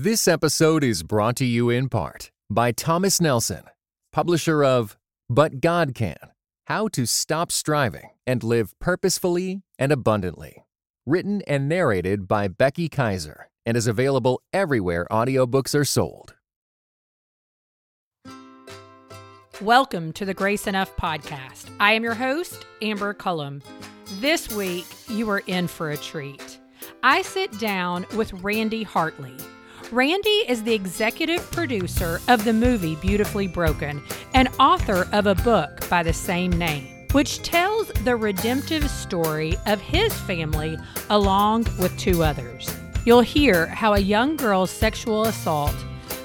This episode is brought to you in part by Thomas Nelson, publisher of But God Can How to Stop Striving and Live Purposefully and Abundantly. Written and narrated by Becky Kaiser and is available everywhere audiobooks are sold. Welcome to the Grace Enough podcast. I am your host, Amber Cullum. This week, you are in for a treat. I sit down with Randy Hartley. Randy is the executive producer of the movie Beautifully Broken and author of a book by the same name, which tells the redemptive story of his family along with two others. You'll hear how a young girl's sexual assault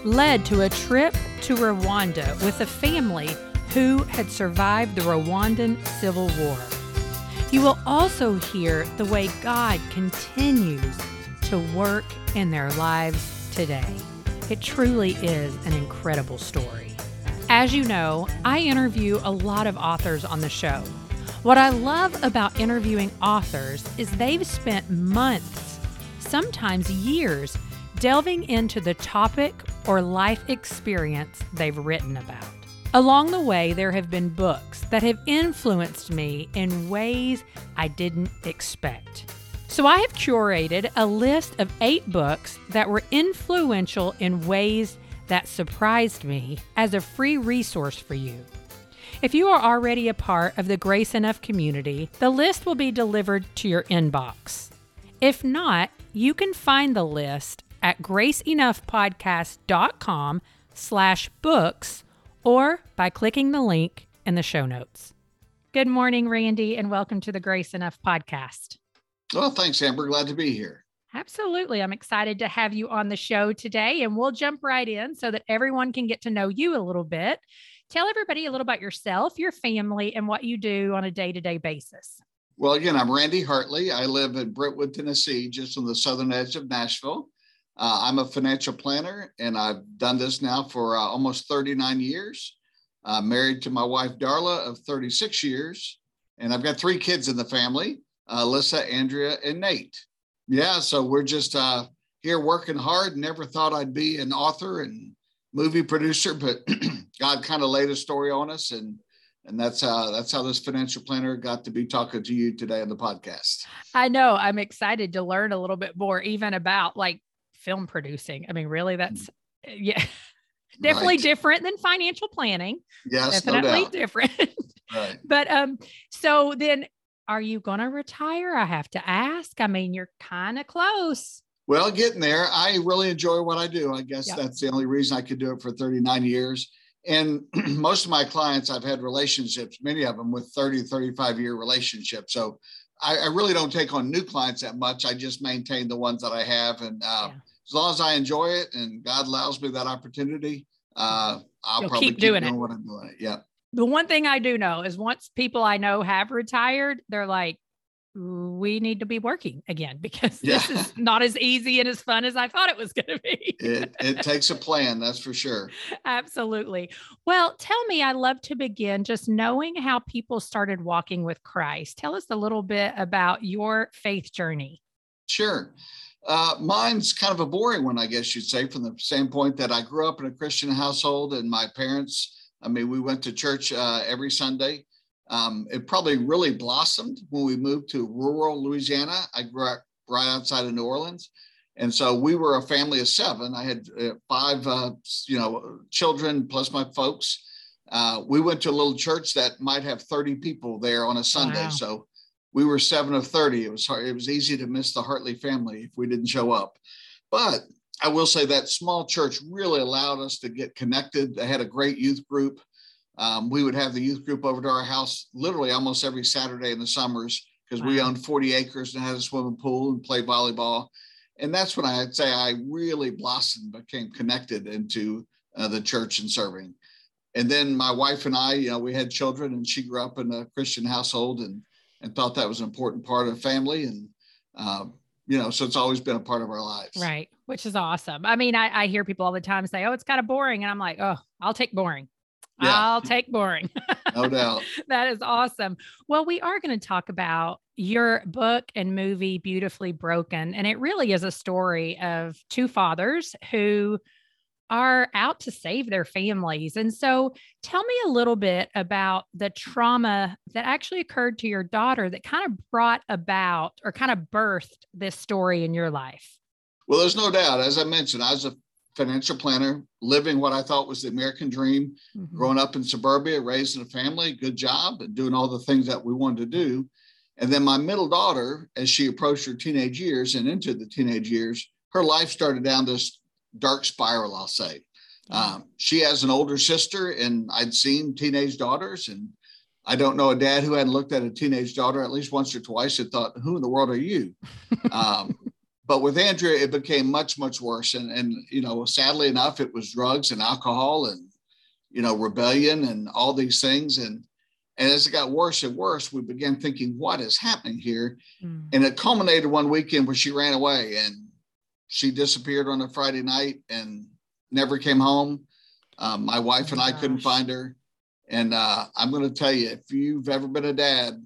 led to a trip to Rwanda with a family who had survived the Rwandan Civil War. You will also hear the way God continues to work in their lives today. It truly is an incredible story. As you know, I interview a lot of authors on the show. What I love about interviewing authors is they've spent months, sometimes years, delving into the topic or life experience they've written about. Along the way, there have been books that have influenced me in ways I didn't expect. So I have curated a list of eight books that were influential in ways that surprised me as a free resource for you. If you are already a part of the Grace Enough community, the list will be delivered to your inbox. If not, you can find the list at graceenoughpodcast.com slash books or by clicking the link in the show notes. Good morning, Randy, and welcome to the Grace Enough podcast. Well, thanks, Amber. Glad to be here. Absolutely. I'm excited to have you on the show today, and we'll jump right in so that everyone can get to know you a little bit. Tell everybody a little about yourself, your family, and what you do on a day to day basis. Well, again, I'm Randy Hartley. I live in Brentwood, Tennessee, just on the southern edge of Nashville. Uh, I'm a financial planner, and I've done this now for uh, almost 39 years. Uh, married to my wife, Darla, of 36 years. And I've got three kids in the family Alyssa, Andrea, and Nate. Yeah, so we're just uh, here working hard. Never thought I'd be an author and movie producer, but God kind of laid a story on us, and and that's how that's how this financial planner got to be talking to you today on the podcast. I know. I'm excited to learn a little bit more, even about like film producing. I mean, really, that's mm. yeah. Definitely right. different than financial planning. Yes, definitely no different. right. But um, so then are you going to retire? I have to ask. I mean, you're kind of close. Well, getting there. I really enjoy what I do. I guess yep. that's the only reason I could do it for 39 years. And most of my clients, I've had relationships, many of them with 30, 35 year relationships. So I, I really don't take on new clients that much. I just maintain the ones that I have. And uh, yeah. as long as I enjoy it and God allows me that opportunity, uh, I'll You'll probably keep, doing, keep doing it. what I'm doing. Yeah the one thing I do know is once people I know have retired, they're like, we need to be working again because yeah. this is not as easy and as fun as I thought it was going to be. it, it takes a plan, that's for sure. Absolutely. Well, tell me, I love to begin just knowing how people started walking with Christ. Tell us a little bit about your faith journey. Sure. Uh, mine's kind of a boring one, I guess you'd say, from the standpoint that I grew up in a Christian household and my parents I mean, we went to church uh, every Sunday. Um, it probably really blossomed when we moved to rural Louisiana. I grew up right outside of New Orleans. And so we were a family of seven. I had uh, five, uh, you know, children plus my folks. Uh, we went to a little church that might have 30 people there on a Sunday. Wow. So we were seven of 30. It was hard. It was easy to miss the Hartley family if we didn't show up. But I will say that small church really allowed us to get connected. They had a great youth group. Um, we would have the youth group over to our house literally almost every Saturday in the summers because wow. we owned 40 acres and had a swimming pool and played volleyball. And that's when I'd say I really blossomed, became connected into uh, the church and serving. And then my wife and I, you know, we had children and she grew up in a Christian household and, and thought that was an important part of family. And, um, you know, so it's always been a part of our lives. Right. Which is awesome. I mean, I, I hear people all the time say, oh, it's kind of boring. And I'm like, oh, I'll take boring. Yeah. I'll take boring. no doubt. that is awesome. Well, we are going to talk about your book and movie, Beautifully Broken. And it really is a story of two fathers who are out to save their families. And so tell me a little bit about the trauma that actually occurred to your daughter that kind of brought about or kind of birthed this story in your life. Well, there's no doubt. As I mentioned, I was a financial planner, living what I thought was the American dream, mm-hmm. growing up in suburbia, raising a family, good job, and doing all the things that we wanted to do. And then my middle daughter, as she approached her teenage years and into the teenage years, her life started down this dark spiral, I'll say. Um, she has an older sister, and I'd seen teenage daughters, and I don't know a dad who hadn't looked at a teenage daughter at least once or twice and thought, "Who in the world are you?" um, but with Andrea, it became much, much worse. And, and, you know, sadly enough, it was drugs and alcohol and, you know, rebellion and all these things. And, and as it got worse and worse, we began thinking, what is happening here? Mm. And it culminated one weekend where she ran away and she disappeared on a Friday night and never came home. Um, my wife oh and I gosh. couldn't find her. And uh, I'm going to tell you, if you've ever been a dad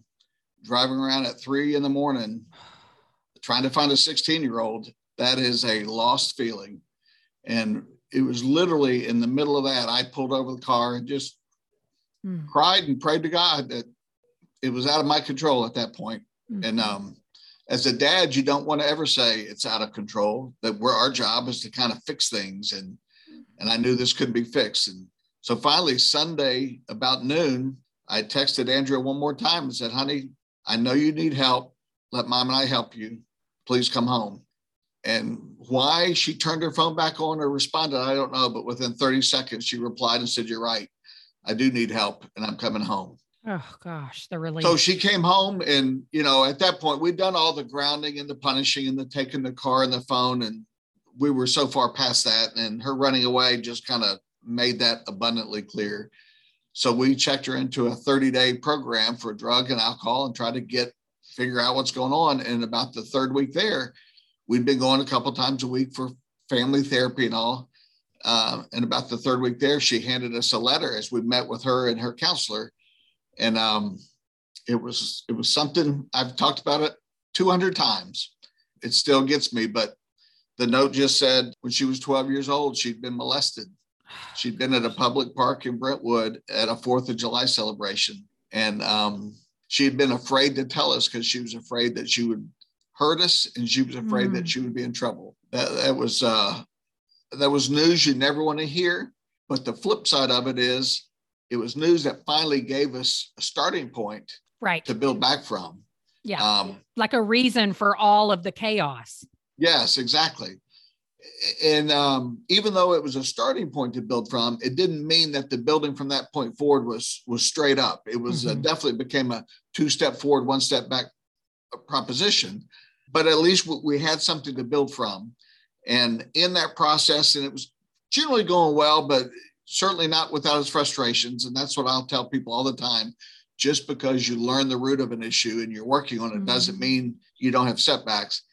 driving around at three in the morning trying to find a 16 year old, that is a lost feeling. And it was literally in the middle of that, I pulled over the car and just mm. cried and prayed to God that it was out of my control at that point. Mm-hmm. And um, as a dad, you don't want to ever say it's out of control, that we're, our job is to kind of fix things. And, mm-hmm. and I knew this could be fixed. And so finally, Sunday about noon, I texted Andrea one more time and said, honey, I know you need help. Let mom and I help you please come home. And why she turned her phone back on or responded, I don't know. But within 30 seconds, she replied and said, You're right. I do need help and I'm coming home. Oh gosh, the relief. So she came home, and you know, at that point, we'd done all the grounding and the punishing and the taking the car and the phone, and we were so far past that. And her running away just kind of made that abundantly clear. So we checked her into a 30 day program for drug and alcohol and tried to get figure out what's going on. And about the third week there, we'd been going a couple times a week for family therapy and all. Uh, and about the third week there, she handed us a letter as we met with her and her counselor. And um, it was it was something I've talked about it 200 times. It still gets me, but the note just said when she was 12 years old, she'd been molested. She'd been at a public park in Brentwood at a Fourth of July celebration, and um, she had been afraid to tell us because she was afraid that she would hurt us and she was afraid mm. that she would be in trouble. That, that was uh, that was news you never want to hear. But the flip side of it is it was news that finally gave us a starting point right to build back from. Yeah. Um, like a reason for all of the chaos. Yes, exactly and um, even though it was a starting point to build from, it didn't mean that the building from that point forward was was straight up. It was uh, mm-hmm. uh, definitely became a two step forward, one step back uh, proposition. But at least we had something to build from, and in that process, and it was generally going well, but certainly not without its frustrations. And that's what I'll tell people all the time. Just because you learn the root of an issue and you're working on it mm-hmm. doesn't mean you don't have setbacks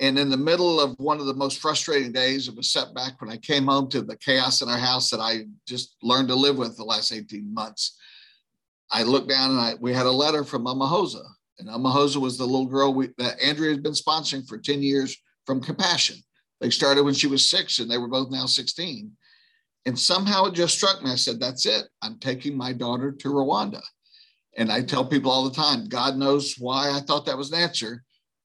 and in the middle of one of the most frustrating days of a setback, when I came home to the chaos in our house that I just learned to live with the last 18 months, I looked down and I, we had a letter from Mama Hosa. And Mama Hosa was the little girl we, that Andrea had been sponsoring for 10 years from Compassion. They started when she was six and they were both now 16. And somehow it just struck me. I said, That's it. I'm taking my daughter to Rwanda. And I tell people all the time, God knows why I thought that was an answer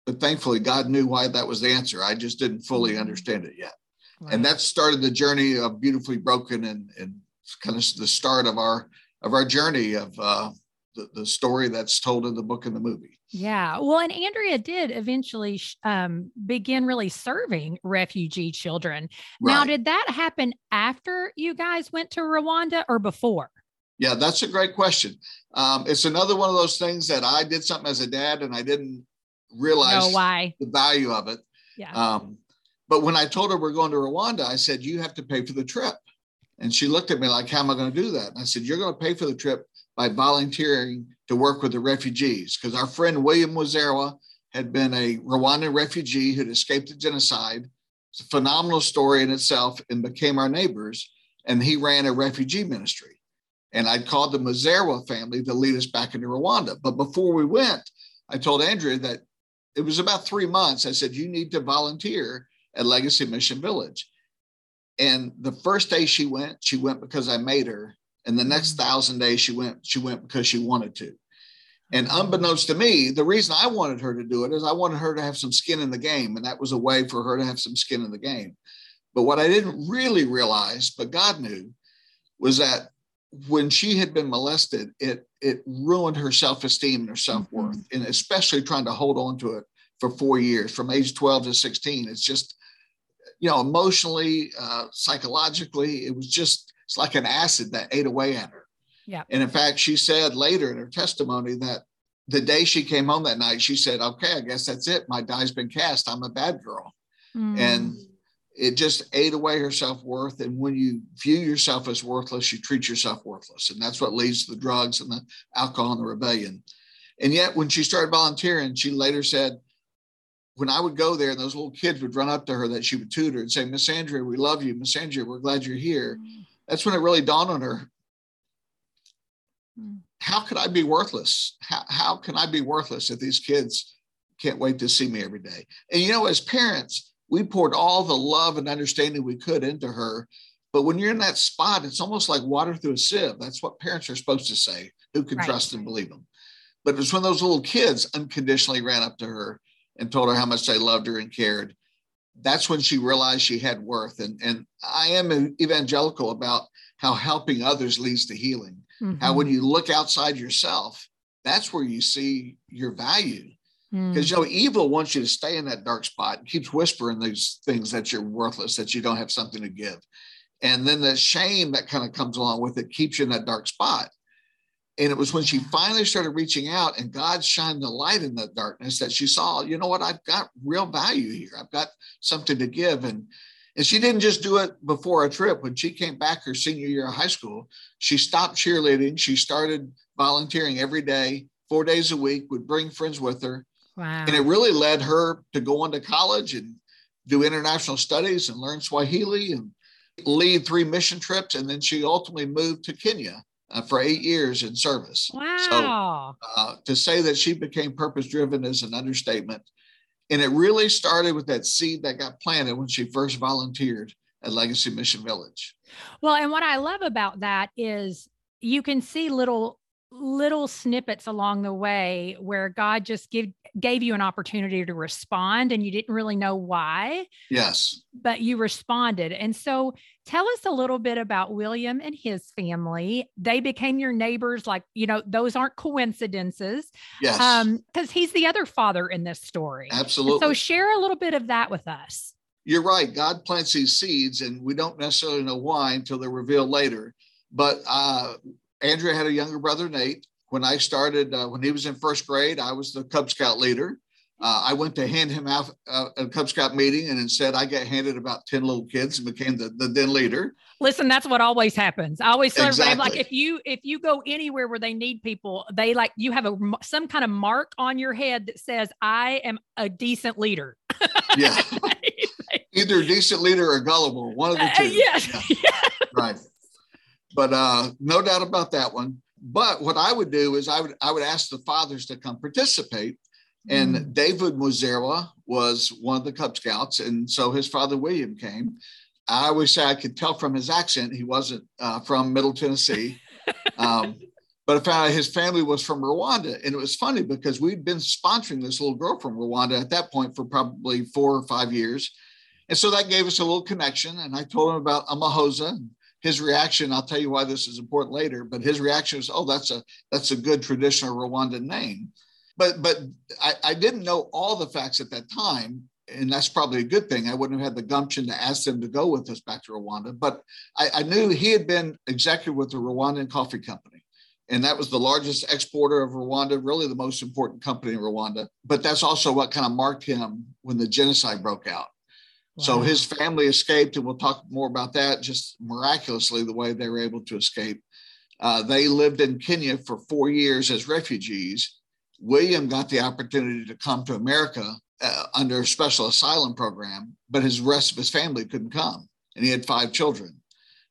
but thankfully God knew why that was the answer. I just didn't fully mm-hmm. understand it yet. Right. And that started the journey of beautifully broken and, and kind of the start of our of our journey of uh, the, the story that's told in the book and the movie. Yeah. Well, and Andrea did eventually um, begin really serving refugee children. Right. Now, did that happen after you guys went to Rwanda or before? Yeah, that's a great question. Um, it's another one of those things that I did something as a dad and I didn't realize know why the value of it. Yeah. Um, but when I told her we're going to Rwanda, I said, you have to pay for the trip. And she looked at me like, how am I going to do that? And I said, you're going to pay for the trip by volunteering to work with the refugees. Because our friend William Wazerwa had been a Rwandan refugee who'd escaped the genocide. It's a phenomenal story in itself and became our neighbors. And he ran a refugee ministry. And I'd called the Muzorewa family to lead us back into Rwanda. But before we went, I told Andrea that it was about three months. I said, You need to volunteer at Legacy Mission Village. And the first day she went, she went because I made her. And the next thousand days she went, she went because she wanted to. And unbeknownst to me, the reason I wanted her to do it is I wanted her to have some skin in the game. And that was a way for her to have some skin in the game. But what I didn't really realize, but God knew, was that when she had been molested, it it ruined her self-esteem and her self-worth, mm-hmm. and especially trying to hold on to it for four years, from age 12 to 16. It's just, you know, emotionally, uh, psychologically, it was just it's like an acid that ate away at her. Yeah. And in fact, she said later in her testimony that the day she came home that night, she said, "Okay, I guess that's it. My die's been cast. I'm a bad girl." Mm. And it just ate away her self worth. And when you view yourself as worthless, you treat yourself worthless. And that's what leads to the drugs and the alcohol and the rebellion. And yet, when she started volunteering, she later said, when I would go there and those little kids would run up to her that she would tutor and say, Miss Andrea, we love you. Miss Andrea, we're glad you're here. Mm. That's when it really dawned on her. Mm. How could I be worthless? How, how can I be worthless if these kids can't wait to see me every day? And you know, as parents, we poured all the love and understanding we could into her. But when you're in that spot, it's almost like water through a sieve. That's what parents are supposed to say who can right. trust and believe them. But it was when those little kids unconditionally ran up to her and told her how much they loved her and cared. That's when she realized she had worth. And, and I am evangelical about how helping others leads to healing. Mm-hmm. How when you look outside yourself, that's where you see your value because mm. you know evil wants you to stay in that dark spot and keeps whispering these things that you're worthless that you don't have something to give and then the shame that kind of comes along with it keeps you in that dark spot and it was when she finally started reaching out and god shined the light in the darkness that she saw you know what? I've got real value here. I've got something to give. And and she didn't just do it before a trip. When she came back her senior year of high school she stopped cheerleading. She started volunteering every day four days a week would bring friends with her. Wow. And it really led her to go on to college and do international studies and learn Swahili and lead three mission trips. And then she ultimately moved to Kenya uh, for eight years in service. Wow. So uh, to say that she became purpose driven is an understatement. And it really started with that seed that got planted when she first volunteered at Legacy Mission Village. Well, and what I love about that is you can see little little snippets along the way where God just give, gave you an opportunity to respond and you didn't really know why. Yes. But you responded. And so tell us a little bit about William and his family. They became your neighbors, like, you know, those aren't coincidences. Yes. Um, because he's the other father in this story. Absolutely. And so share a little bit of that with us. You're right. God plants these seeds, and we don't necessarily know why until they're revealed later. But uh, Andrea had a younger brother, Nate. When I started, uh, when he was in first grade, I was the Cub Scout leader. Uh, I went to hand him out uh, a Cub Scout meeting, and instead I got handed about 10 little kids and became the, the den leader. Listen, that's what always happens. I always tell exactly. everybody, like if you if you go anywhere where they need people, they like you have a some kind of mark on your head that says I am a decent leader. yeah. Either a decent leader or gullible, one of the uh, two. yes. Yeah. Right but uh, no doubt about that one. But what I would do is I would I would ask the fathers to come participate. And mm. David Muzorewa was one of the Cub Scouts, and so his father William came. I always say I could tell from his accent he wasn't uh, from Middle Tennessee, um, but I found out his family was from Rwanda, and it was funny because we'd been sponsoring this little girl from Rwanda at that point for probably four or five years, and so that gave us a little connection. And I told him about Amahosa, his reaction, I'll tell you why this is important later, but his reaction was, oh, that's a that's a good traditional Rwandan name. But but I, I didn't know all the facts at that time. And that's probably a good thing. I wouldn't have had the gumption to ask them to go with us back to Rwanda. But I, I knew he had been executive with the Rwandan Coffee Company. And that was the largest exporter of Rwanda, really the most important company in Rwanda. But that's also what kind of marked him when the genocide broke out. So his family escaped, and we'll talk more about that just miraculously the way they were able to escape. Uh, they lived in Kenya for four years as refugees. William got the opportunity to come to America uh, under a special asylum program, but his rest of his family couldn't come, and he had five children.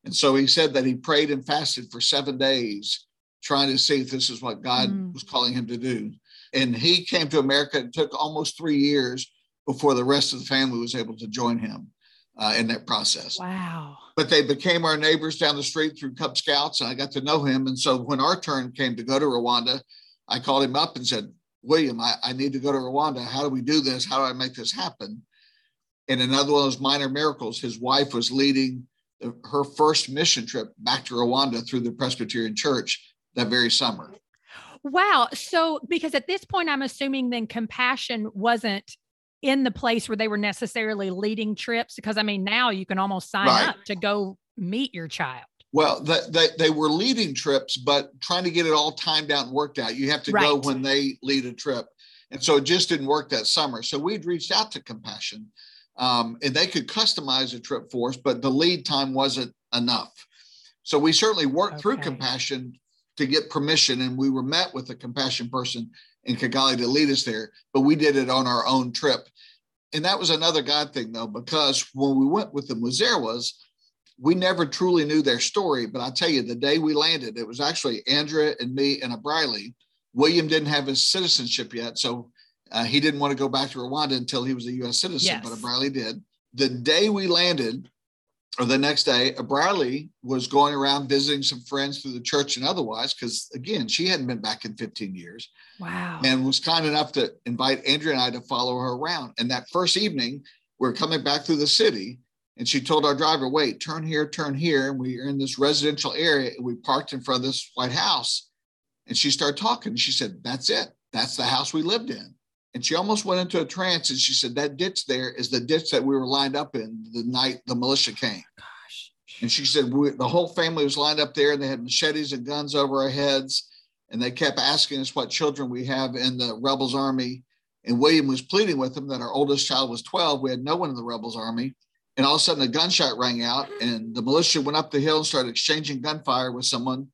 And so he said that he prayed and fasted for seven days, trying to see if this is what God mm. was calling him to do. And he came to America. It took almost three years before the rest of the family was able to join him uh, in that process. Wow. But they became our neighbors down the street through Cub Scouts, and I got to know him. And so when our turn came to go to Rwanda, I called him up and said, William, I, I need to go to Rwanda. How do we do this? How do I make this happen? And another one of those minor miracles, his wife was leading the, her first mission trip back to Rwanda through the Presbyterian Church that very summer. Wow. So, because at this point, I'm assuming then compassion wasn't in the place where they were necessarily leading trips because I mean now you can almost sign right. up to go meet your child. Well, the, they, they were leading trips, but trying to get it all timed out and worked out. You have to right. go when they lead a trip. And so it just didn't work that summer. So we'd reached out to Compassion um, and they could customize a trip for us, but the lead time wasn't enough. So we certainly worked okay. through Compassion to get permission, and we were met with a Compassion person in Kigali to lead us there, but we did it on our own trip. And that was another God thing, though, because when we went with the Muzerewas, we never truly knew their story. But I tell you, the day we landed, it was actually Andrea and me and a Briley. William didn't have his citizenship yet, so uh, he didn't want to go back to Rwanda until he was a U.S. citizen, yes. but Briley did. The day we landed, or the next day, uh, Briley was going around visiting some friends through the church and otherwise, because again, she hadn't been back in 15 years. Wow. And was kind enough to invite Andrea and I to follow her around. And that first evening, we we're coming back through the city, and she told our driver, wait, turn here, turn here. And we are in this residential area. And we parked in front of this white house. And she started talking. She said, That's it. That's the house we lived in. And she almost went into a trance and she said, That ditch there is the ditch that we were lined up in the night the militia came. Oh gosh. And she said, The whole family was lined up there and they had machetes and guns over our heads. And they kept asking us what children we have in the rebels army. And William was pleading with them that our oldest child was 12. We had no one in the rebels army. And all of a sudden, a gunshot rang out, and the militia went up the hill and started exchanging gunfire with someone.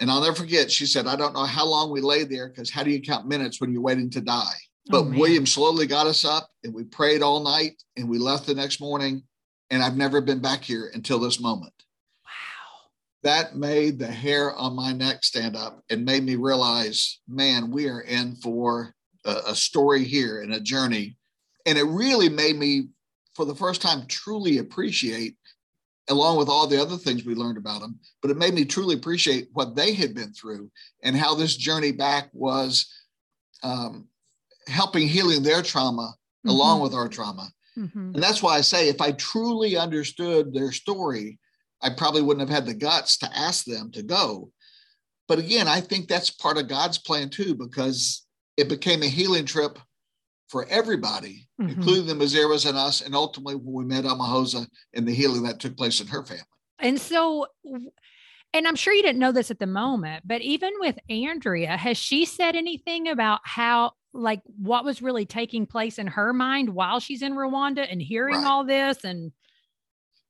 And I'll never forget, she said, I don't know how long we lay there because how do you count minutes when you're waiting to die? But oh, William slowly got us up and we prayed all night and we left the next morning. And I've never been back here until this moment. Wow. That made the hair on my neck stand up and made me realize, man, we are in for a, a story here and a journey. And it really made me, for the first time, truly appreciate along with all the other things we learned about them. But it made me truly appreciate what they had been through and how this journey back was um, helping healing their trauma mm-hmm. along with our trauma. Mm-hmm. And that's why I say if I truly understood their story, I probably wouldn't have had the guts to ask them to go. But again, I think that's part of God's plan too, because it became a healing trip for everybody, mm-hmm. including the Muzerewas and us, and ultimately when we met Amahosa and the healing that took place in her family. And so, and I'm sure you didn't know this at the moment, but even with Andrea, has she said anything about how like what was really taking place in her mind while she's in Rwanda and hearing right. all this and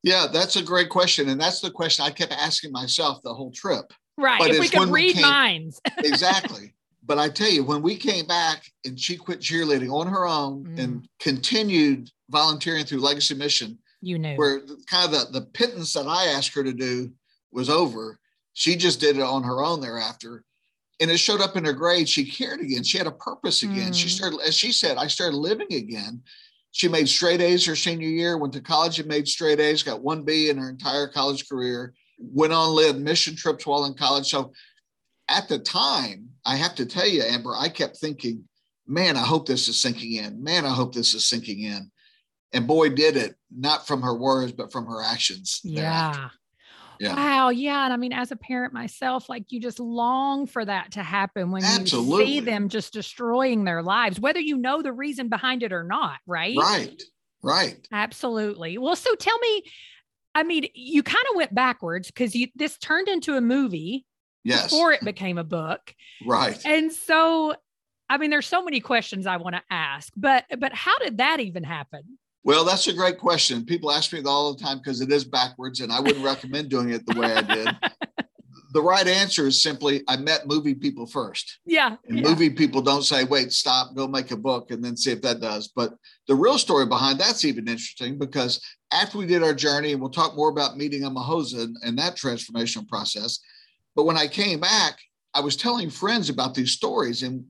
yeah that's a great question and that's the question I kept asking myself the whole trip right but if we could read we came, minds exactly but I tell you when we came back and she quit cheerleading on her own mm. and continued volunteering through Legacy Mission you knew where kind of the, the pittance that I asked her to do was over she just did it on her own thereafter and it showed up in her grades. She cared again. She had a purpose again. Mm. She started, as she said, I started living again. She made straight A's her senior year, went to college and made straight A's, got one B in her entire college career, went on led mission trips while in college. So at the time, I have to tell you, Amber, I kept thinking, man, I hope this is sinking in. Man, I hope this is sinking in. And boy, did it, not from her words, but from her actions. Yeah. Thereafter. Yeah. Wow. Yeah. And I mean, as a parent myself, like you just long for that to happen when Absolutely. you see them just destroying their lives, whether you know the reason behind it or not. Right. Right. Right. Absolutely. Well, so tell me, I mean, you kind of went backwards because you this turned into a movie yes. before it became a book. Right. And so I mean, there's so many questions I want to ask, but but how did that even happen? Well, that's a great question. People ask me that all the time because it is backwards, and I wouldn't recommend doing it the way I did. the right answer is simply I met movie people first. Yeah. And yeah. movie people don't say, wait, stop, go make a book and then see if that does. But the real story behind that's even interesting because after we did our journey, and we'll talk more about meeting Amahosa and, and that transformational process. But when I came back, I was telling friends about these stories and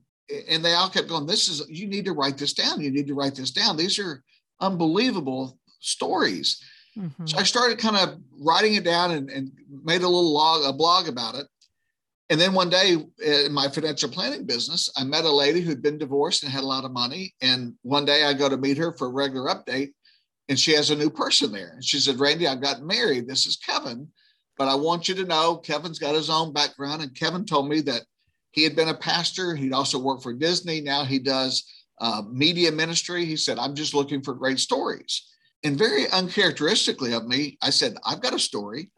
and they all kept going, This is you need to write this down. You need to write this down. These are unbelievable stories. Mm-hmm. So I started kind of writing it down and, and made a little log, a blog about it. And then one day in my financial planning business, I met a lady who'd been divorced and had a lot of money. And one day I go to meet her for a regular update, and she has a new person there. And she said, Randy, I've gotten married. This is Kevin. But I want you to know Kevin's got his own background. And Kevin told me that he had been a pastor. He'd also worked for Disney. Now he does uh, media ministry. He said, I'm just looking for great stories. And very uncharacteristically of me, I said, I've got a story.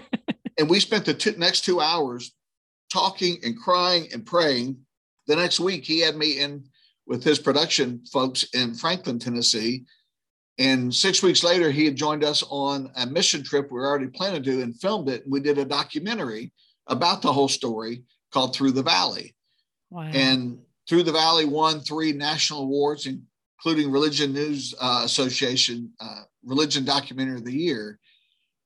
and we spent the two, next two hours talking and crying and praying. The next week, he had me in with his production folks in Franklin, Tennessee. And six weeks later, he had joined us on a mission trip we were already planning to do and filmed it. We did a documentary about the whole story called Through the Valley. Wow. And Through the Valley won three national awards, including Religion News uh, Association uh, Religion Documentary of the Year.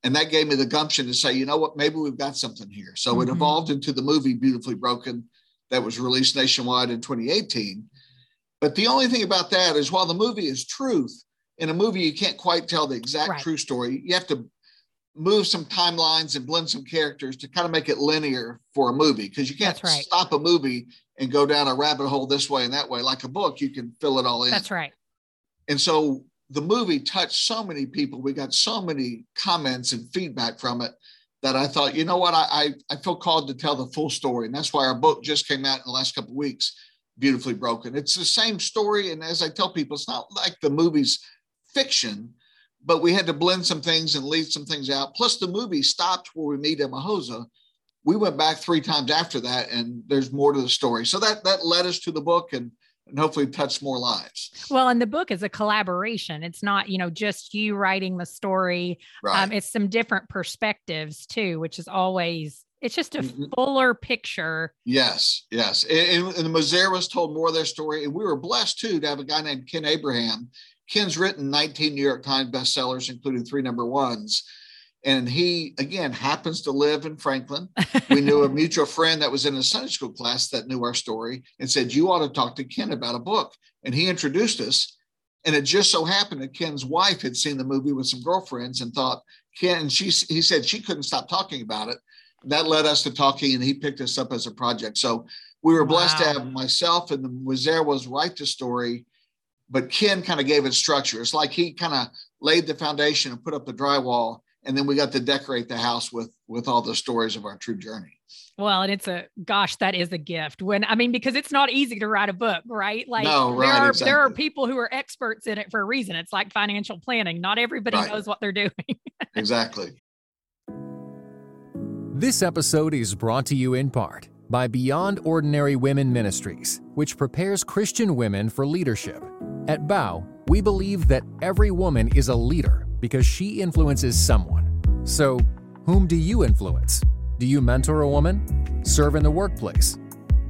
And that gave me the gumption to say, you know what, maybe we've got something here. So mm-hmm. it evolved into the movie Beautifully Broken that was released nationwide in 2018. But the only thing about that is while the movie is truth, in a movie, you can't quite tell the exact right. true story. You have to move some timelines and blend some characters to kind of make it linear for a movie because you can't right. stop a movie and go down a rabbit hole this way and that way. Like a book, you can fill it all in. That's right. And so the movie touched so many people. We got so many comments and feedback from it that I thought, you know what, I, I, I feel called to tell the full story. And that's why our book just came out in the last couple of weeks, Beautifully Broken. It's the same story. And as I tell people, it's not like the movie's fiction, but we had to blend some things and leave some things out. Plus, the movie stopped where we meet Amahosa. We went back three times after that, and there's more to the story. So that that led us to the book and and hopefully touch more lives. Well, and the book is a collaboration. It's not, you know, just you writing the story. Right. Um, it's some different perspectives too, which is always it's just a mm-hmm. fuller picture. Yes, yes. And, and the Mazeras told more of their story. And we were blessed too to have a guy named Ken Abraham Ken's written 19 New York Times bestsellers, including three number ones. And he, again, happens to live in Franklin. We knew a mutual friend that was in a Sunday school class that knew our story and said, You ought to talk to Ken about a book. And he introduced us. And it just so happened that Ken's wife had seen the movie with some girlfriends and thought, Ken, she, he said she couldn't stop talking about it. That led us to talking, and he picked us up as a project. So we were blessed wow. to have myself and the Mazeras write the story but Ken kind of gave it structure. It's like he kind of laid the foundation and put up the drywall, and then we got to decorate the house with with all the stories of our true journey. Well, and it's a gosh, that is a gift. When I mean, because it's not easy to write a book, right? Like no, right, there are exactly. there are people who are experts in it for a reason. It's like financial planning. Not everybody right. knows what they're doing. exactly. This episode is brought to you in part by Beyond Ordinary Women Ministries, which prepares Christian women for leadership. At Bow, we believe that every woman is a leader because she influences someone. So, whom do you influence? Do you mentor a woman? Serve in the workplace?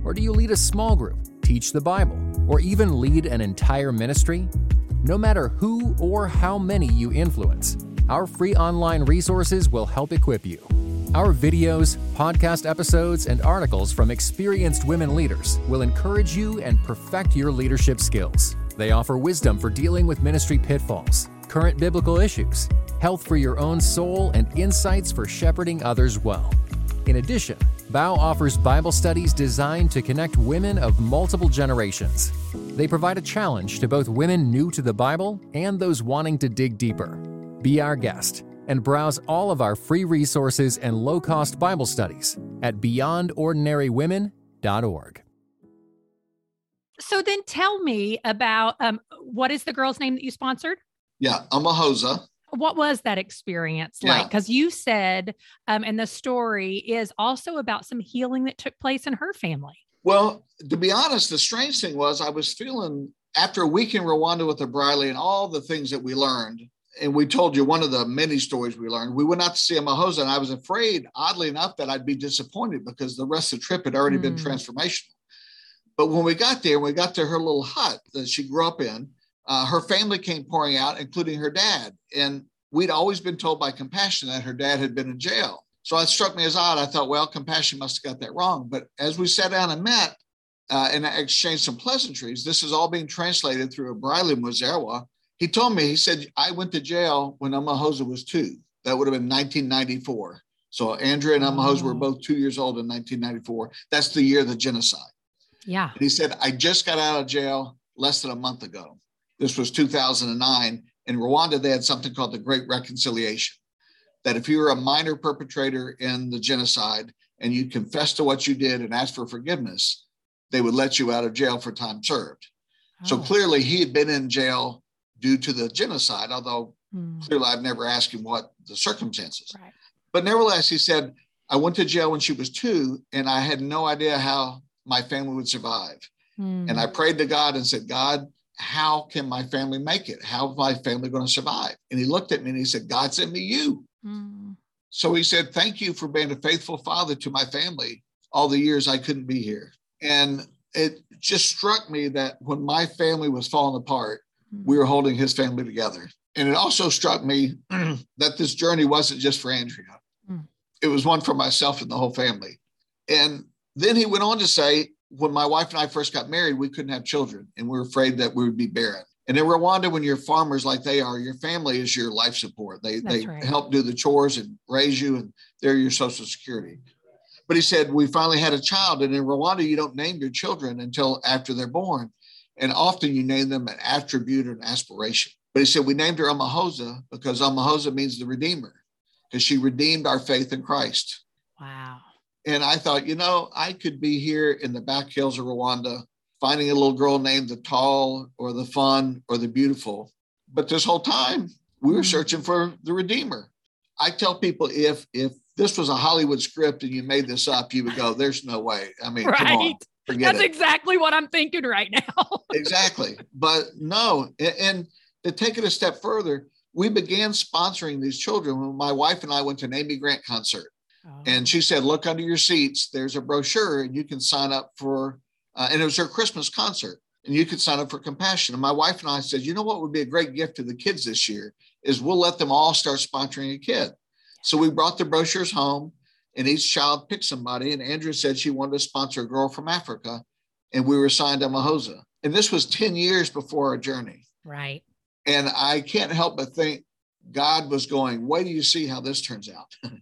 Or do you lead a small group, teach the Bible, or even lead an entire ministry? No matter who or how many you influence, our free online resources will help equip you. Our videos, podcast episodes, and articles from experienced women leaders will encourage you and perfect your leadership skills. They offer wisdom for dealing with ministry pitfalls, current biblical issues, health for your own soul, and insights for shepherding others well. In addition, Bow offers Bible studies designed to connect women of multiple generations. They provide a challenge to both women new to the Bible and those wanting to dig deeper. Be our guest and browse all of our free resources and low cost Bible studies at beyondordinarywomen.org. So then tell me about um, what is the girl's name that you sponsored? Yeah, Amahosa. What was that experience like? Because you said, um, and the story is also about some healing that took place in her family. Well, to be honest, the strange thing was I was feeling after a week in Rwanda with the Briley and all the things that we learned, and we told you one of the many stories we learned. We went out to see Amahosa, and I was afraid, oddly enough, that I'd be disappointed because the rest of the trip had already mm. been hmm. transformational. But when we got there, we got to her little hut that she grew up in. Uh, her family came pouring out, including her dad. And we'd always been told by Compassion that her dad had been in jail. So it struck me as odd. I thought, well, Compassion must have got that wrong. But as we sat down and met uh, and exchanged some pleasantries, this is all being translated through a Braille Muzewa he told me, he said, I went to jail when Amahosa was two. That would have been 1994. So Andrea and Amahosa oh. were both two years old in 1994. That's the year of the genocide. Yeah. And he said, I just got out of jail less than a month ago. This was 2009. In Rwanda, they had something called the Great Reconciliation. That if you were a minor perpetrator in the genocide and you confessed to what you did and asked for forgiveness, they would let you out of jail for time served. Oh. So clearly, he had been in jail due to the genocide, although mm. clearly I've never asked him what the circumstances. Right. But nevertheless, he said, I went to jail when she was two, and I had no idea how my family would survive. Mm. And I prayed to God and said, God, how can my family make it? How is my family going to survive? And he looked at me and he said, God sent me you. Mm. So he said, Thank you for being a faithful father to my family all the years I couldn't be here. And it just struck me that when my family was falling apart, we were holding his family together. And it also struck me that this journey wasn't just for Andrea, mm. it was one for myself and the whole family. And then he went on to say, when my wife and I first got married, we couldn't have children and we were afraid that we would be barren. And in Rwanda, when you're farmers like they are, your family is your life support. They, they right. help do the chores and raise you, and they're your social security. But he said, We finally had a child. And in Rwanda, you don't name your children until after they're born. And often you name them an attribute or an aspiration. But he said, we named her Amahosa because Amahosa means the Redeemer, because she redeemed our faith in Christ. And I thought, you know, I could be here in the back hills of Rwanda, finding a little girl named the tall or the fun or the beautiful. But this whole time, we were mm. searching for the Redeemer. I tell people if if this was a Hollywood script and you made this up, you would go, "There's no way." I mean, right. come on. Forget That's it. exactly what I'm thinking right now. exactly. But no, and to take it a step further, we began sponsoring these children when my wife and I went to an Amy Grant concert. Oh. And she said, Look under your seats, there's a brochure, and you can sign up for, uh, and it was her Christmas concert, and you could sign up for Compassion. And my wife and I said, You know what would be a great gift to the kids this year is we'll let them all start sponsoring a kid. So we brought the brochures home and each child picked somebody. And Andrea said she wanted to sponsor a girl from Africa, and we were assigned Amahosa. And this was 10 years before our journey. Right. And I can't help but think God was going, wait do you see how this turns out?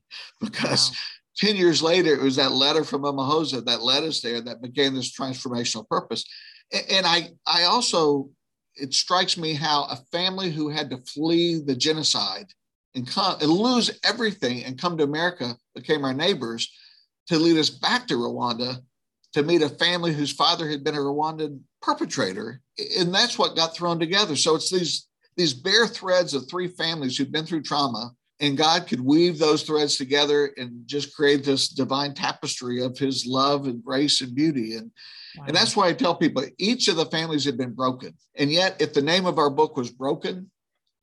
because wow. 10 years later, it was that letter from Amahosa that led us there that became this transformational purpose. And I, I also, it strikes me how a family who had to flee the genocide and come and lose everything and come to America became our neighbors to lead us back to Rwanda to meet a family whose father had been a Rwandan perpetrator. And that's what got thrown together. So it's these these bare threads of three families who've been through trauma and God could weave those threads together and just create this divine tapestry of his love and grace and beauty. And, wow. and that's why I tell people each of the families had been broken. And yet, if the name of our book was broken,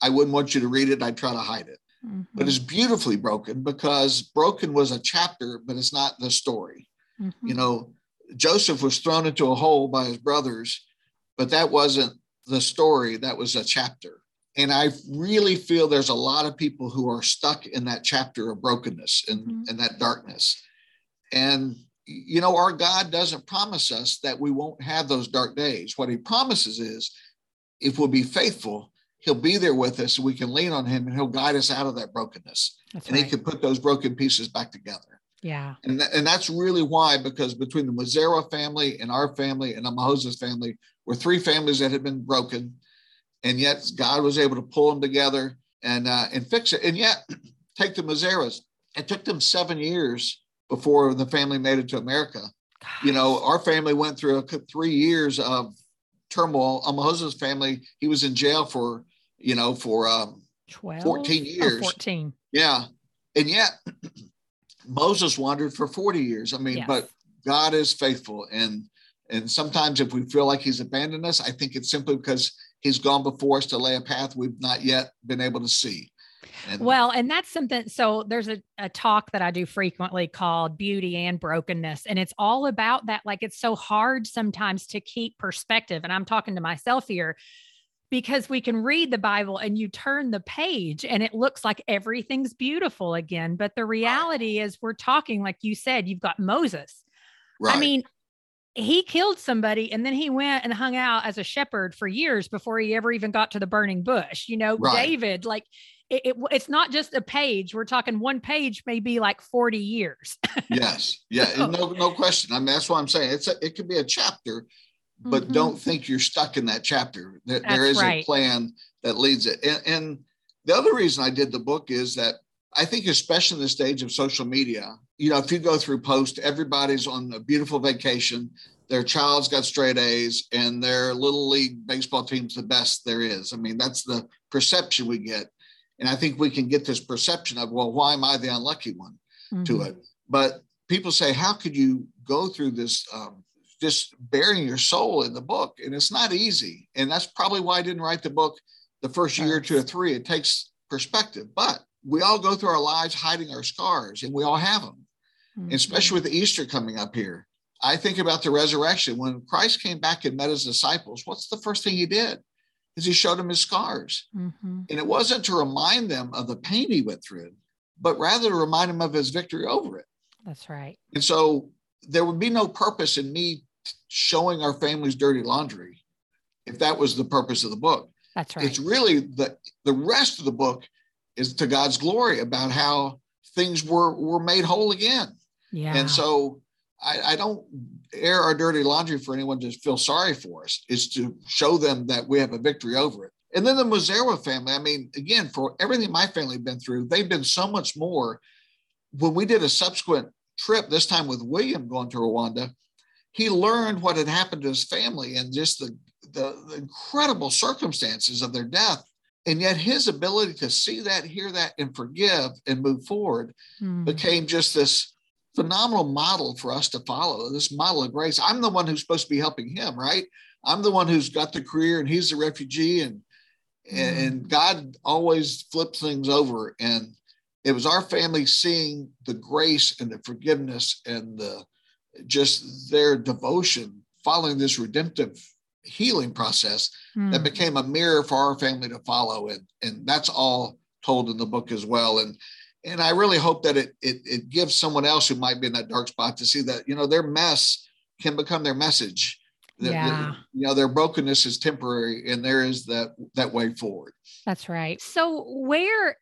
I wouldn't want you to read it. I'd try to hide it. Mm-hmm. But it's beautifully broken because broken was a chapter, but it's not the story. Mm-hmm. You know, Joseph was thrown into a hole by his brothers, but that wasn't the story, that was a chapter. And I really feel there's a lot of people who are stuck in that chapter of brokenness and, mm-hmm. and that darkness. And, you know, our God doesn't promise us that we won't have those dark days. What he promises is if we'll be faithful, he'll be there with us and we can lean on him and he'll guide us out of that brokenness that's and right. he can put those broken pieces back together yeah and, th- and that's really why because between the Mazera family and our family and the Mahosa's family were three families that had been broken and yet god was able to pull them together and uh, and fix it and yet take the Mazeras it took them seven years before the family made it to america Gosh. you know our family went through a, three years of turmoil. Amahosa's family, he was in jail for you know, for um, 12? 14 years. 14. Yeah. And yet Moses wandered for 40 years. I mean, yes. but God is faithful. And and sometimes if we feel like he's abandoned us, I think it's simply because He's gone before us to lay a path we've not yet been able to see. And well, and that's something. So there's a, a talk that I do frequently called Beauty and Brokenness. And it's all about that. Like it's so hard sometimes to keep perspective. And I'm talking to myself here because we can read the Bible and you turn the page and it looks like everything's beautiful again. But the reality is, we're talking, like you said, you've got Moses. Right. I mean, he killed somebody and then he went and hung out as a shepherd for years before he ever even got to the burning bush. You know, right. David, like it, it, it's not just a page. We're talking one page may be like 40 years. yes. Yeah. No, no question. I mean, that's what I'm saying. It's a, it could be a chapter, but mm-hmm. don't think you're stuck in that chapter. There, there is right. a plan that leads it. And, and the other reason I did the book is that I think, especially in the stage of social media, you know, if you go through post, everybody's on a beautiful vacation. Their child's got straight A's, and their little league baseball team's the best there is. I mean, that's the perception we get. And I think we can get this perception of, well, why am I the unlucky one mm-hmm. to it? But people say, how could you go through this, um, just burying your soul in the book? And it's not easy. And that's probably why I didn't write the book the first year, two or three. It takes perspective. But we all go through our lives hiding our scars, and we all have them, mm-hmm. especially with the Easter coming up here. I think about the resurrection. When Christ came back and met his disciples, what's the first thing he did? Is he showed them his scars. Mm-hmm. And it wasn't to remind them of the pain he went through, but rather to remind them of his victory over it. That's right. And so there would be no purpose in me showing our family's dirty laundry if that was the purpose of the book. That's right. It's really the the rest of the book is to God's glory about how things were were made whole again. Yeah. And so I, I, don't air our dirty laundry for anyone to feel sorry for us. Is to show them that we have a victory over it. And then the Muzewa family. I mean, again, for everything my family been through, they've been so much more. When we did a subsequent trip, this time with William going to Rwanda, he learned what had happened to his family and just the, the, the incredible circumstances of their death and yet his ability to see that hear that and forgive and move forward mm. became just this phenomenal model for us to follow this model of grace i'm the one who's supposed to be helping him right i'm the one who's got the career and he's the refugee and mm. and god always flips things over and it was our family seeing the grace and the forgiveness and the just their devotion following this redemptive healing process mm. that hmm. became a mirror for our family to follow and and that's all told in the book as well and and i really hope that it, it it gives someone else who might be in that dark spot to see that you know their mess can become their message yeah. you know their brokenness is temporary and there is that that way forward that's right so where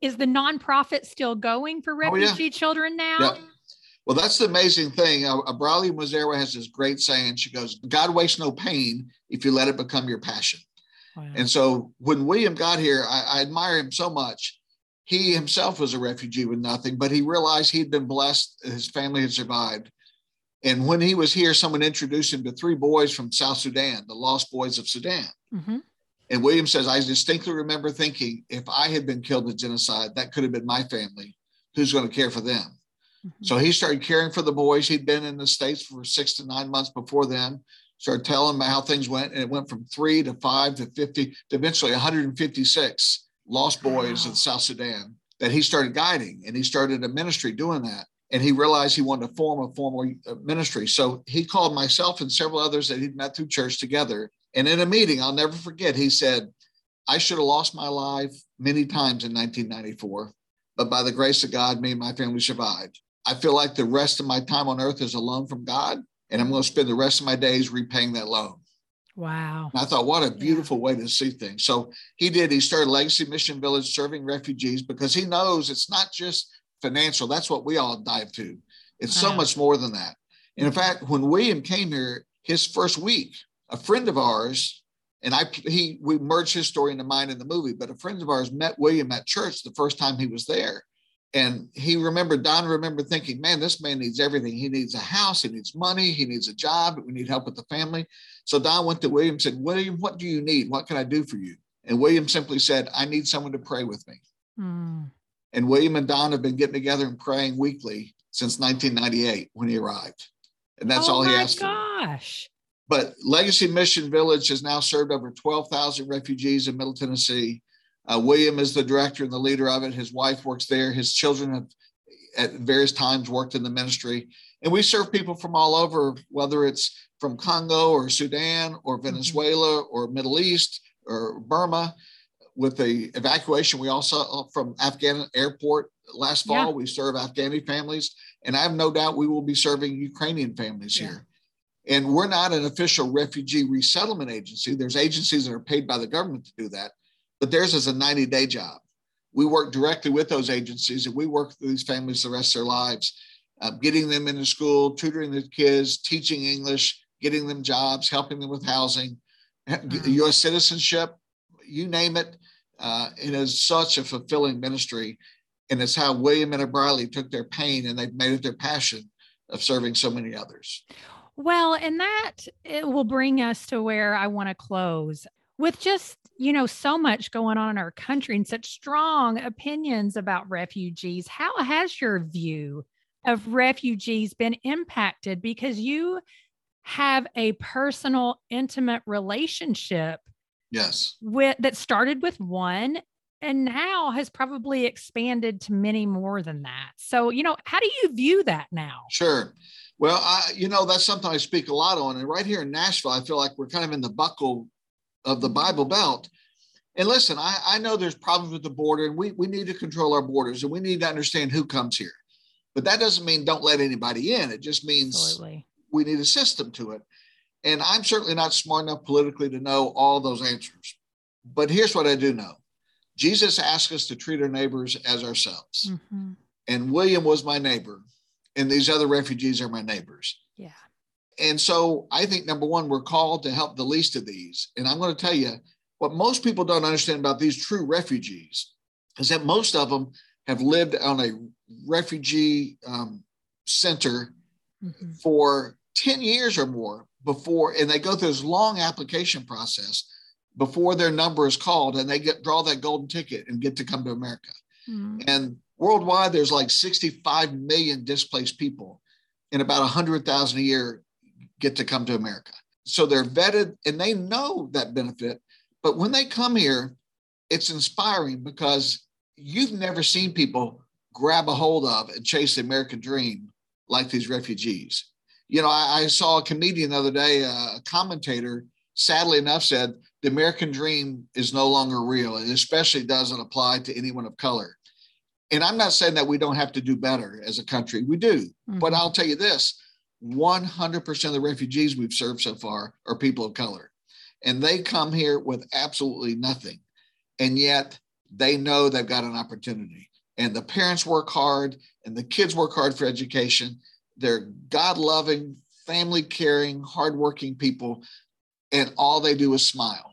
is the nonprofit still going for refugee oh, yeah. children now yeah. Well, that's the amazing thing. Uh, Abralia Muzewa has this great saying. She goes, God wastes no pain if you let it become your passion. Wow. And so when William got here, I, I admire him so much. He himself was a refugee with nothing, but he realized he'd been blessed, his family had survived. And when he was here, someone introduced him to three boys from South Sudan, the Lost Boys of Sudan. Mm-hmm. And William says, I distinctly remember thinking, if I had been killed in genocide, that could have been my family. Who's going to care for them? Mm-hmm. So he started caring for the boys. He'd been in the States for six to nine months before then, started telling them how things went. And it went from three to five to 50 to eventually 156 lost boys wow. in South Sudan that he started guiding. And he started a ministry doing that. And he realized he wanted to form a formal uh, ministry. So he called myself and several others that he'd met through church together. And in a meeting, I'll never forget, he said, I should have lost my life many times in 1994, but by the grace of God, me and my family survived. I feel like the rest of my time on earth is a loan from God, and I'm going to spend the rest of my days repaying that loan. Wow. And I thought, what a beautiful yeah. way to see things. So he did. He started Legacy Mission Village serving refugees because he knows it's not just financial. That's what we all dive to. It's wow. so uh-huh. much more than that. And in fact, when William came here, his first week, a friend of ours, and I he we merged his story into mine in the movie, but a friend of ours met William at church the first time he was there. And he remembered, Don remembered thinking, man, this man needs everything. He needs a house, he needs money, he needs a job, we need help with the family. So Don went to William and said, William, what do you need? What can I do for you? And William simply said, I need someone to pray with me. Mm. And William and Don have been getting together and praying weekly since 1998 when he arrived. And that's oh all he asked gosh. But Legacy Mission Village has now served over 12,000 refugees in Middle Tennessee. Uh, William is the director and the leader of it. His wife works there. His children have at various times worked in the ministry. And we serve people from all over, whether it's from Congo or Sudan or mm-hmm. Venezuela or Middle East or Burma. With the evacuation, we also uh, from Afghan airport last fall, yeah. we serve Afghani families. And I have no doubt we will be serving Ukrainian families yeah. here. And we're not an official refugee resettlement agency. There's agencies that are paid by the government to do that, but theirs is a 90 day job. We work directly with those agencies and we work with these families the rest of their lives, uh, getting them into school, tutoring the kids, teaching English, getting them jobs, helping them with housing, mm-hmm. U.S. citizenship, you name it. Uh, it is such a fulfilling ministry. And it's how William and O'Reilly took their pain and they've made it their passion of serving so many others. Well, and that it will bring us to where I want to close with just, you know, so much going on in our country and such strong opinions about refugees. How has your view of refugees been impacted because you have a personal intimate relationship yes with that started with one and now has probably expanded to many more than that. So, you know, how do you view that now? Sure. Well, I, you know, that's something I speak a lot on. And right here in Nashville, I feel like we're kind of in the buckle of the Bible Belt. And listen, I, I know there's problems with the border, and we, we need to control our borders and we need to understand who comes here. But that doesn't mean don't let anybody in. It just means Absolutely. we need a system to it. And I'm certainly not smart enough politically to know all those answers. But here's what I do know Jesus asked us to treat our neighbors as ourselves. Mm-hmm. And William was my neighbor, and these other refugees are my neighbors. And so I think number one, we're called to help the least of these. And I'm going to tell you what most people don't understand about these true refugees is that most of them have lived on a refugee um, center mm-hmm. for 10 years or more before, and they go through this long application process before their number is called and they get draw that golden ticket and get to come to America. Mm-hmm. And worldwide, there's like 65 million displaced people, and about 100,000 a year get to come to America. So they're vetted and they know that benefit. But when they come here, it's inspiring because you've never seen people grab a hold of and chase the American dream like these refugees. You know, I, I saw a comedian the other day, a commentator, sadly enough, said the American dream is no longer real. It especially doesn't apply to anyone of color. And I'm not saying that we don't have to do better as a country. We do. Mm-hmm. But I'll tell you this 100% of the refugees we've served so far are people of color. And they come here with absolutely nothing. And yet they know they've got an opportunity. And the parents work hard and the kids work hard for education. They're God loving, family caring, hardworking people. And all they do is smile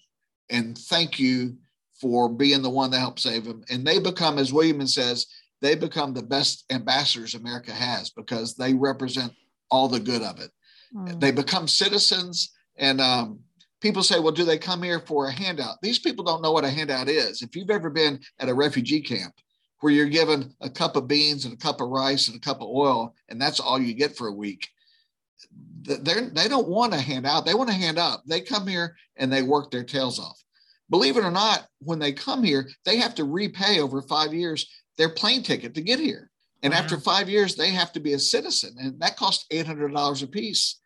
and thank you for being the one that helped save them. And they become, as William says, they become the best ambassadors America has because they represent all the good of it. Mm. They become citizens. And um, people say, well, do they come here for a handout? These people don't know what a handout is. If you've ever been at a refugee camp where you're given a cup of beans and a cup of rice and a cup of oil, and that's all you get for a week, they're, they don't want to hand out. They want to hand up. They come here and they work their tails off. Believe it or not, when they come here, they have to repay over five years their plane ticket to get here. And wow. after mm-hmm. five years, they have to be a citizen, and that costs $800 a piece.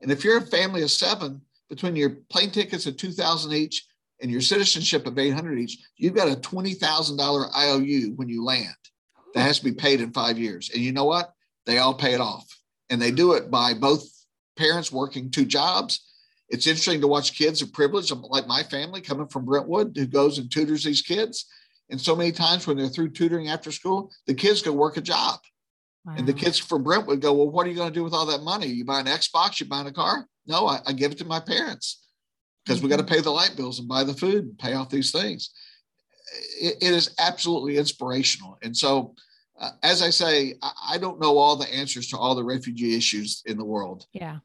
And if you're a family of seven, between your plane tickets of 2000 each and your citizenship of 800 each, you've got a $20,000 IOU when you land that has to be paid in five years. And you know what? They all pay it off. And they do it by both parents working two jobs. It's interesting to watch kids of privilege, like my family coming from Brentwood, who goes and tutors these kids. And so many times when they're through tutoring after school, the kids go work a job. Wow. And the kids from Brentwood go, Well, what are you going to do with all that money? You buy an Xbox, you buy a car? No, I, I give it to my parents because mm-hmm. we got to pay the light bills and buy the food and pay off these things. it, it is absolutely inspirational. And so, uh, as I say, I, I don't know all the answers to all the refugee issues in the world. Yeah.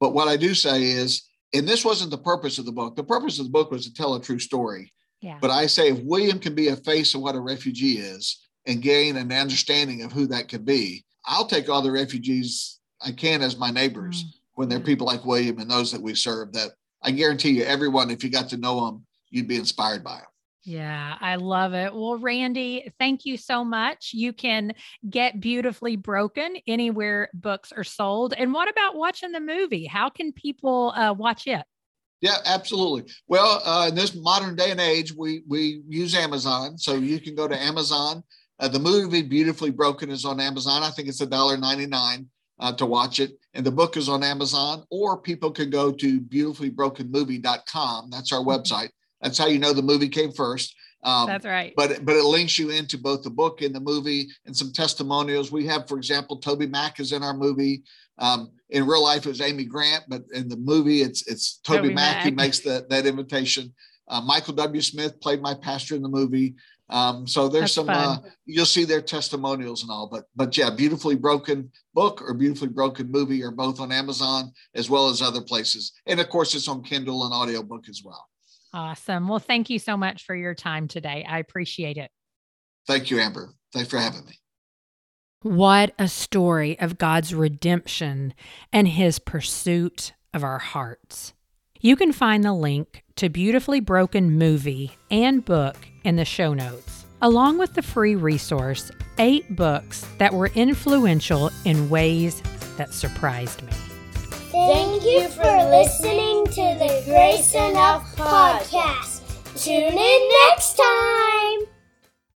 But what I do say is, and this wasn't the purpose of the book. The purpose of the book was to tell a true story. Yeah. But I say if William can be a face of what a refugee is and gain an understanding of who that could be, I'll take all the refugees I can as my neighbors. Mm. when there are people like William and those that we serve that I guarantee you, everyone, if you got to know them, you'd be inspired by them. Yeah, I love it. Well, Randy, thank you so much. You can get Beautifully Broken anywhere books are sold. And what about watching the movie? How can people uh, watch it? Yeah, absolutely. Well, uh, in this modern day and age, we we use Amazon, so you can go to Amazon. Uh, the movie Beautifully Broken is on Amazon. I think it's a dollar ninety nine uh, to watch it, and the book is on Amazon. Or people can go to beautifullybrokenmovie.com. That's our mm-hmm. website that's how you know the movie came first. Um, That's right. But but it links you into both the book and the movie and some testimonials. We have, for example, Toby Mac is in our movie. Um, in real life, it was Amy Grant, but in the movie, it's it's Toby, Toby Mac, Mac who makes that that invitation. Uh, Michael W. Smith played my pastor in the movie. Um, so there's That's some uh, you'll see their testimonials and all, but but yeah, beautifully broken book or beautifully broken movie are both on Amazon as well as other places, and of course it's on Kindle and audiobook as well. Awesome. Well, thank you so much for your time today. I appreciate it. Thank you, Amber. Thanks for having me. What a story of God's redemption and his pursuit of our hearts. You can find the link to Beautifully Broken movie and book in the show notes, along with the free resource, Eight Books That Were Influential in Ways That Surprised Me. Thank you for listening to the Grace Enough podcast. Tune in next time.